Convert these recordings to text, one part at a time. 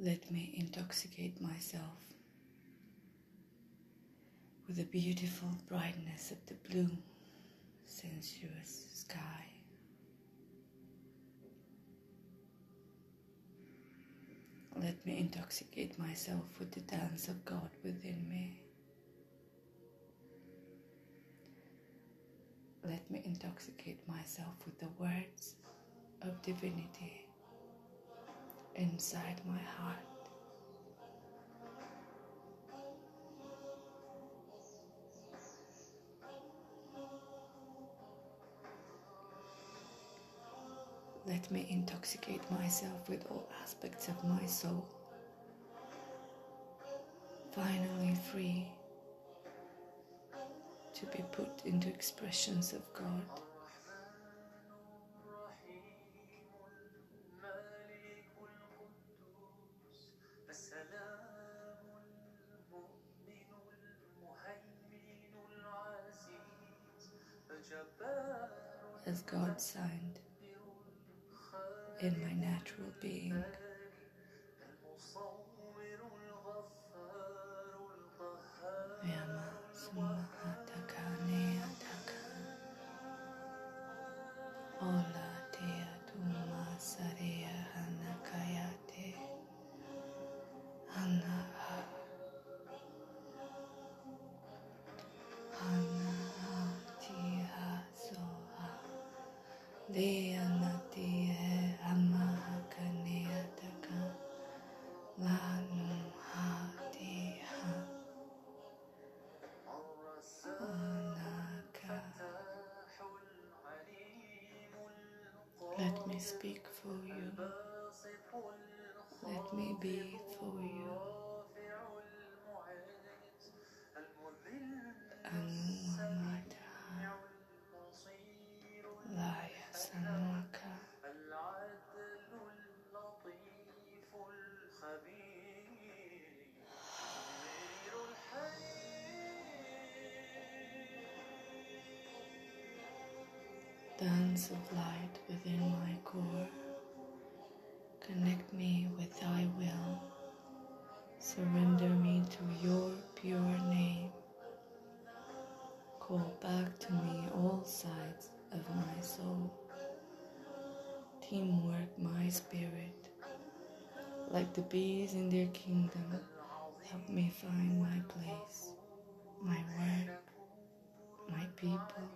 Let me intoxicate myself with the beautiful brightness of the blue, sensuous sky. Let me intoxicate myself with the dance of God within me. Let me intoxicate myself with the words of divinity inside my heart. Let me intoxicate myself with all aspects of my soul. Finally, free to be put into expressions of God. As God signed in my natural being. Speak for you. Let me be for you. Dance of light within my core. Connect me with thy will. Surrender me to your pure name. Call back to me all sides of my soul. Teamwork my spirit. Like the bees in their kingdom, help me find my place, my work, my people,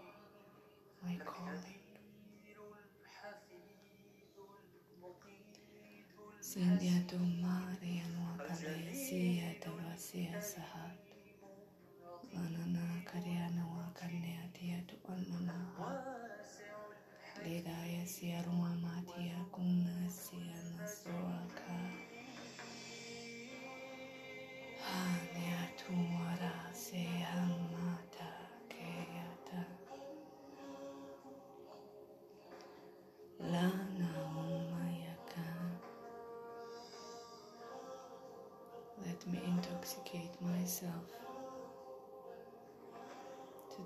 my calling. Sindhya tu Maria Nuakale Sia Tavasia Sahat Lanana Karyana Wakanya Tia tu Anana Lidaya Sia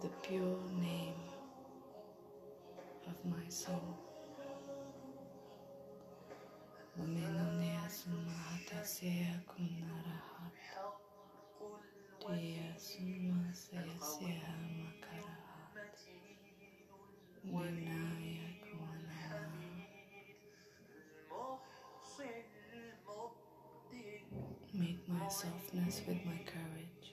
the pure name of my soul. Meet my softness with my courage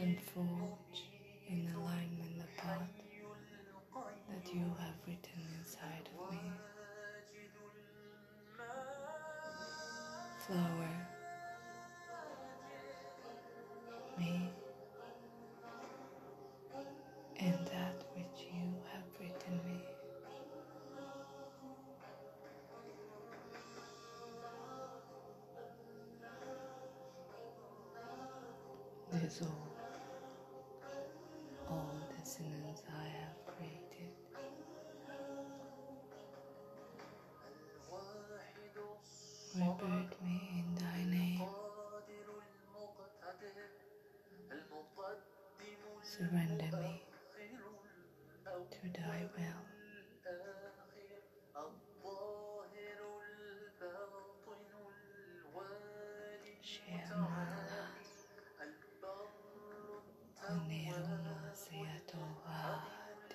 and forge in alignment the path that you have written inside of me. Flower me in that which you have written me. All dissonance I have created. Rebirth me in thy name. Surrender me to thy will.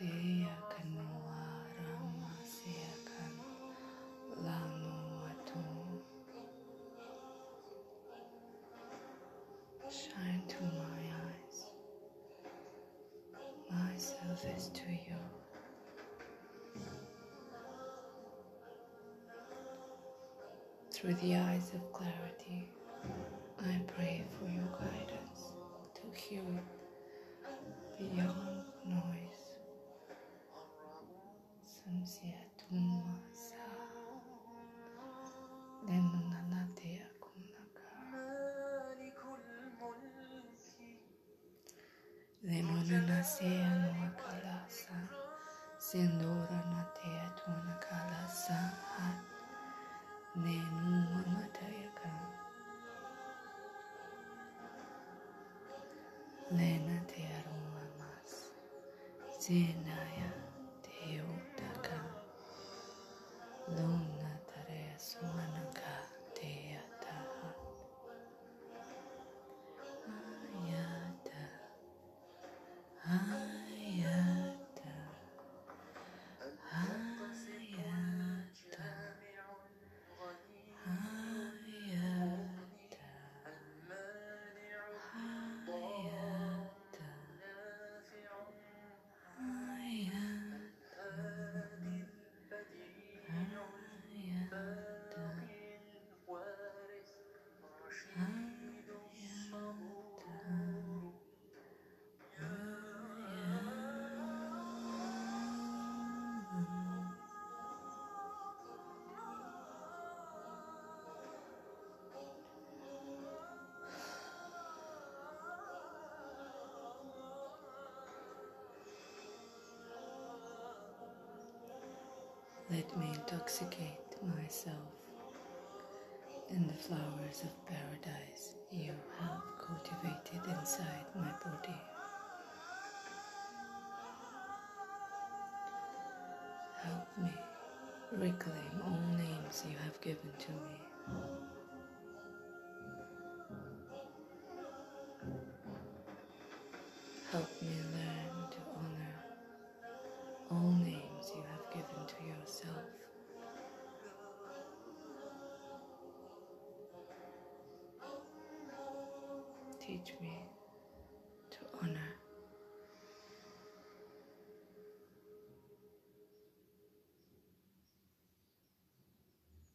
Masih akan muara, masih akan lama waktu. Shine to my eyes, myself is to you. Through the eyes of clarity, I pray for your guidance to heal beyond noise. Sunsiatuma sa. Lenunanate akunaka lenunanase anuakalasa sendora nate atuanakalasa hat nenuamatayaka Lena te aromas, Let me intoxicate myself in the flowers of paradise you have cultivated inside my body. Help me reclaim all names you have given to me. Teach me